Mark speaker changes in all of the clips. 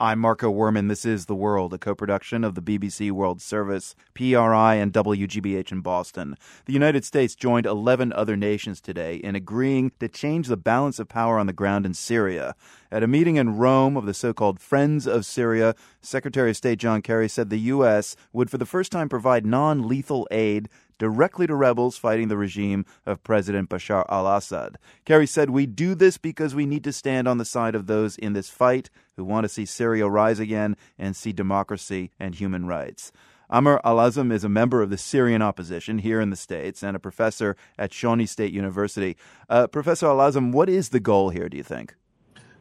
Speaker 1: I'm Marco Werman. This is The World, a co production of the BBC World Service, PRI, and WGBH in Boston. The United States joined 11 other nations today in agreeing to change the balance of power on the ground in Syria. At a meeting in Rome of the so called Friends of Syria, Secretary of State John Kerry said the U.S. would for the first time provide non lethal aid directly to rebels fighting the regime of President Bashar al Assad. Kerry said, We do this because we need to stand on the side of those in this fight who want to see Syria rise again and see democracy and human rights. Amr al-Azm is a member of the Syrian opposition here in the States and a professor at Shawnee State University. Uh, professor al-Azm, what is the goal here, do you think?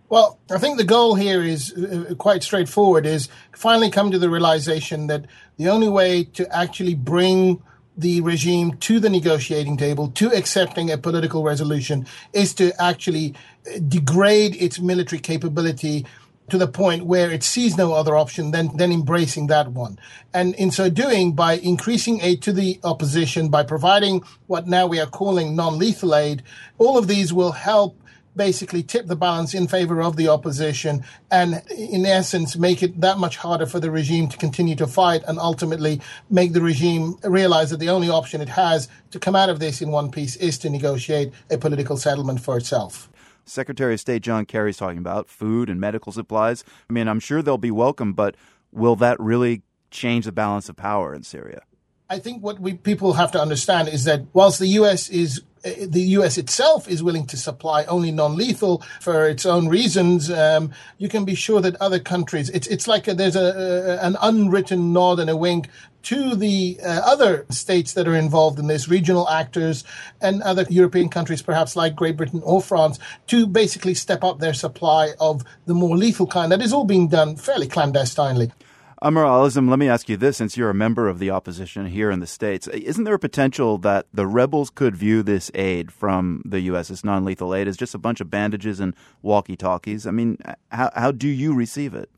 Speaker 2: Well, I think the goal here is uh, quite straightforward is finally come to the realization that the only way to actually bring the regime to the negotiating table, to accepting a political resolution, is to actually uh, degrade its military capability to the point where it sees no other option than, than embracing that one. And in so doing, by increasing aid to the opposition, by providing what now we are calling non lethal aid, all of these will help basically tip the balance in favor of the opposition and, in essence, make it that much harder for the regime to continue to fight and ultimately make the regime realize that the only option it has to come out of this in one piece is to negotiate a political settlement for itself.
Speaker 1: Secretary of State John Kerry's talking about food and medical supplies. I mean, I'm sure they'll be welcome, but will that really change the balance of power in Syria?
Speaker 2: I think what we people have to understand is that whilst the U.S. is the U.S. itself is willing to supply only non-lethal for its own reasons, um, you can be sure that other countries. It's it's like a, there's a, a, an unwritten nod and a wink to the uh, other states that are involved in this, regional actors and other European countries, perhaps like Great Britain or France, to basically step up their supply of the more lethal kind. That is all being done fairly clandestinely.
Speaker 1: Amr al-Azm, let me ask you this, since you're a member of the opposition here in the States. Isn't there a potential that the rebels could view this aid from the U.S., this non-lethal aid, as just a bunch of bandages and walkie-talkies? I mean, how, how do you receive it?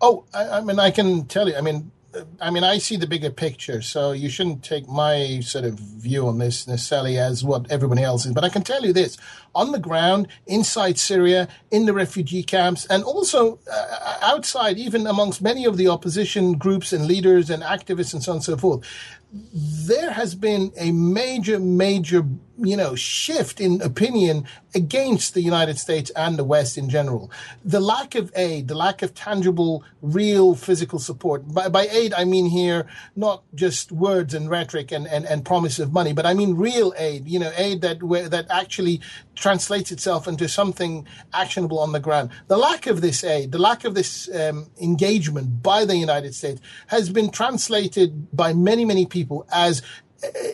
Speaker 2: Oh, I, I mean, I can tell you, I mean, I mean, I see the bigger picture, so you shouldn't take my sort of view on this necessarily as what everyone else is. But I can tell you this on the ground, inside Syria, in the refugee camps, and also uh, outside, even amongst many of the opposition groups and leaders and activists and so on and so forth, there has been a major, major, you know, shift in opinion against the United States and the West in general. The lack of aid, the lack of tangible, real physical support. By, by aid, I mean here not just words and rhetoric and, and, and promise of money, but I mean real aid, you know, aid that, that actually translates itself into something actionable on the ground. The lack of this aid, the lack of this um, engagement by the United States has been translated by many, many people as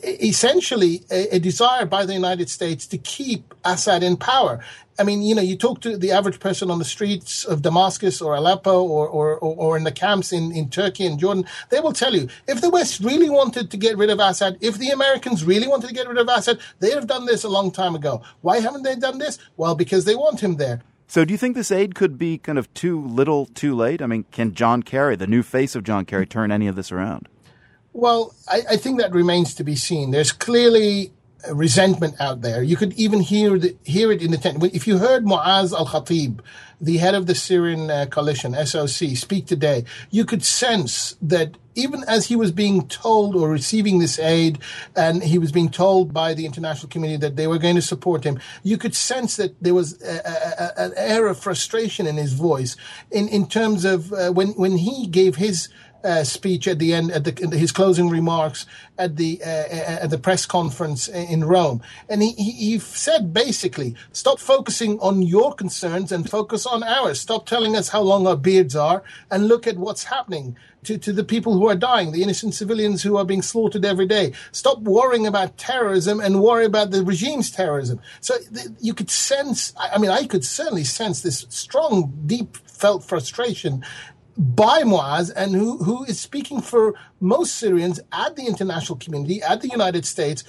Speaker 2: essentially a, a, desire by the United States to keep Assad in power. I mean, you know, you talk to the average person on the streets of Damascus or Aleppo or, or, or in the camps in, in Turkey and Jordan, they will tell you if the West really wanted to get rid of Assad, if the Americans really wanted to get rid of Assad, they'd have done this a long time ago. Why haven't they done this? Well, because they want him there.
Speaker 1: So, do you think this aid could be kind of too little, too late? I mean, can John Kerry, the new face of John Kerry, turn any of this around?
Speaker 2: Well, I, I, think that remains to be seen. There's clearly resentment out there. You could even hear the, hear it in the tent. If you heard Muaz al Khatib, the head of the Syrian uh, coalition (SOC), speak today, you could sense that even as he was being told or receiving this aid, and he was being told by the international community that they were going to support him, you could sense that there was a, a, an air of frustration in his voice in in terms of uh, when when he gave his uh, speech at the end, at the, his closing remarks at the uh, uh, at the press conference in Rome, and he, he said basically, stop focusing on your concerns and focus on ours. Stop telling us how long our beards are, and look at what's happening to, to the people who are dying, the innocent civilians who are being slaughtered every day. Stop worrying about terrorism and worry about the regime's terrorism. So th- you could sense, I mean, I could certainly sense this strong, deep felt frustration by Muaz and who, who is speaking for most Syrians at the international community, at the United States,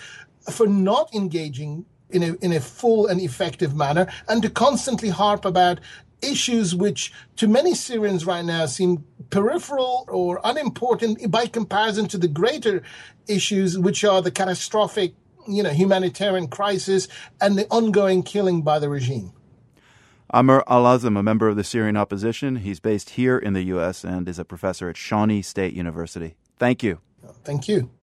Speaker 2: for not engaging in a, in a full and effective manner and to constantly harp about issues which to many Syrians right now seem peripheral or unimportant by comparison to the greater issues, which are the catastrophic, you know, humanitarian crisis and the ongoing killing by the regime.
Speaker 1: Amr Al-Azm, a member of the Syrian opposition. He's based here in the U.S. and is a professor at Shawnee State University. Thank you.
Speaker 2: Thank you.